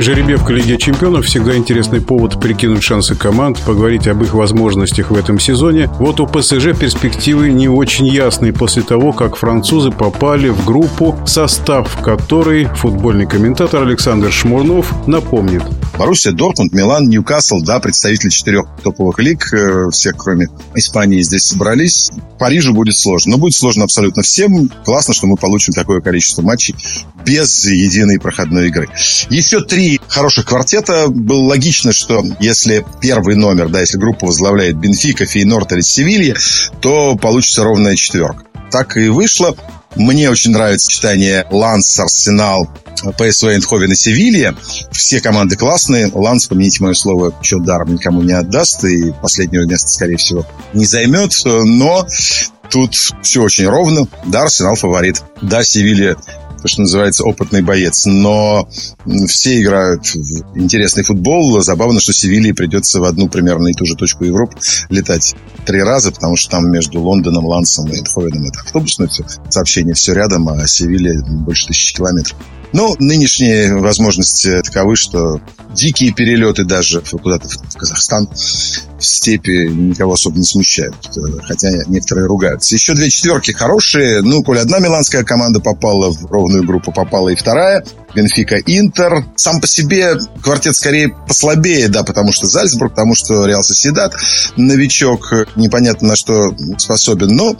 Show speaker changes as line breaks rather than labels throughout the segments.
Жеребьевка Лиги Чемпионов всегда интересный повод прикинуть шансы команд, поговорить об их возможностях в этом сезоне. Вот у ПСЖ перспективы не очень ясные после того, как французы попали в группу, состав которой футбольный комментатор Александр Шмурнов напомнит.
Боруссия, Дортмунд, Милан, Ньюкасл, да, представители четырех топовых лиг, э, все, кроме Испании, здесь собрались. Парижу будет сложно, но будет сложно абсолютно всем. Классно, что мы получим такое количество матчей без единой проходной игры. Еще три хороших квартета. Было логично, что если первый номер, да, если группа возглавляет Бенфика, Фейнорд или Севилья, то получится ровная четверка. Так и вышло. Мне очень нравится читание Ланс, Арсенал, ПСВ Эндховен и Севилья. Все команды классные. Ланс, помяните мое слово, счет даром никому не отдаст. И последнего места, скорее всего, не займет. Но тут все очень ровно. Да, Арсенал фаворит. Да, Севилья то, что называется, опытный боец. Но все играют в интересный футбол. Забавно, что Севилье придется в одну примерно и ту же точку Европы летать три раза, потому что там между Лондоном, Лансом и Эндховеном это автобусное все сообщение, все рядом, а Севилья больше тысячи километров. Но нынешние возможности таковы, что дикие перелеты даже куда-то в Казахстан, степи никого особо не смущают. Хотя некоторые ругаются. Еще две четверки хорошие. Ну, коли одна миланская команда попала в ровную группу, попала и вторая. Бенфика Интер. Сам по себе квартет скорее послабее, да, потому что Зальцбург, потому что Реал Соседат новичок, непонятно на что способен, но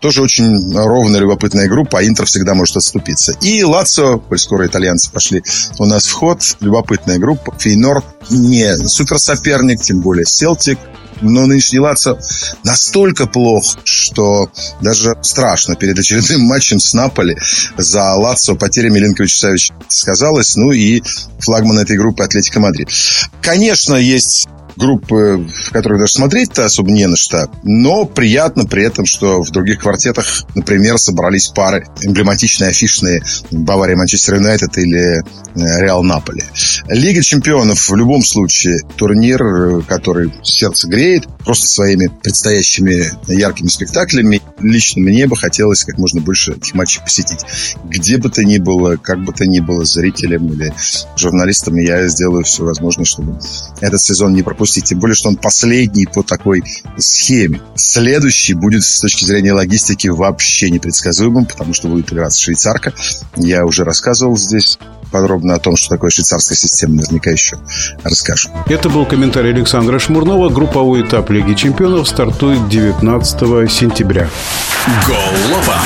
тоже очень ровная, любопытная группа, а Интер всегда может оступиться. И Лацио, коль скоро итальянцы пошли у нас в ход, любопытная группа. Фейеноорд не суперсоперник, тем более Селтик, но нынешний Лацио настолько плох, что даже страшно перед очередным матчем с Наполи за Лацио потеря Милинковича-Савича сказалось. Ну и флагман этой группы Атлетико Мадрид. Конечно, есть группы, в которых даже смотреть-то особо не на что. Но приятно при этом, что в других квартетах, например, собрались пары эмблематичные, афишные Бавария, Манчестер Юнайтед или э, Реал Наполи. Лига чемпионов в любом случае турнир, э, который сердце греет, просто своими предстоящими яркими спектаклями. Лично мне бы хотелось как можно больше этих матчей посетить. Где бы то ни было, как бы то ни было, зрителям или журналистам, я сделаю все возможное, чтобы этот сезон не пропустить пропустить. Тем более, что он последний по такой схеме. Следующий будет с точки зрения логистики вообще непредсказуемым, потому что будет играться швейцарка. Я уже рассказывал здесь подробно о том, что такое швейцарская система, наверняка еще расскажу.
Это был комментарий Александра Шмурнова. Групповой этап Лиги чемпионов стартует 19 сентября.
Голова.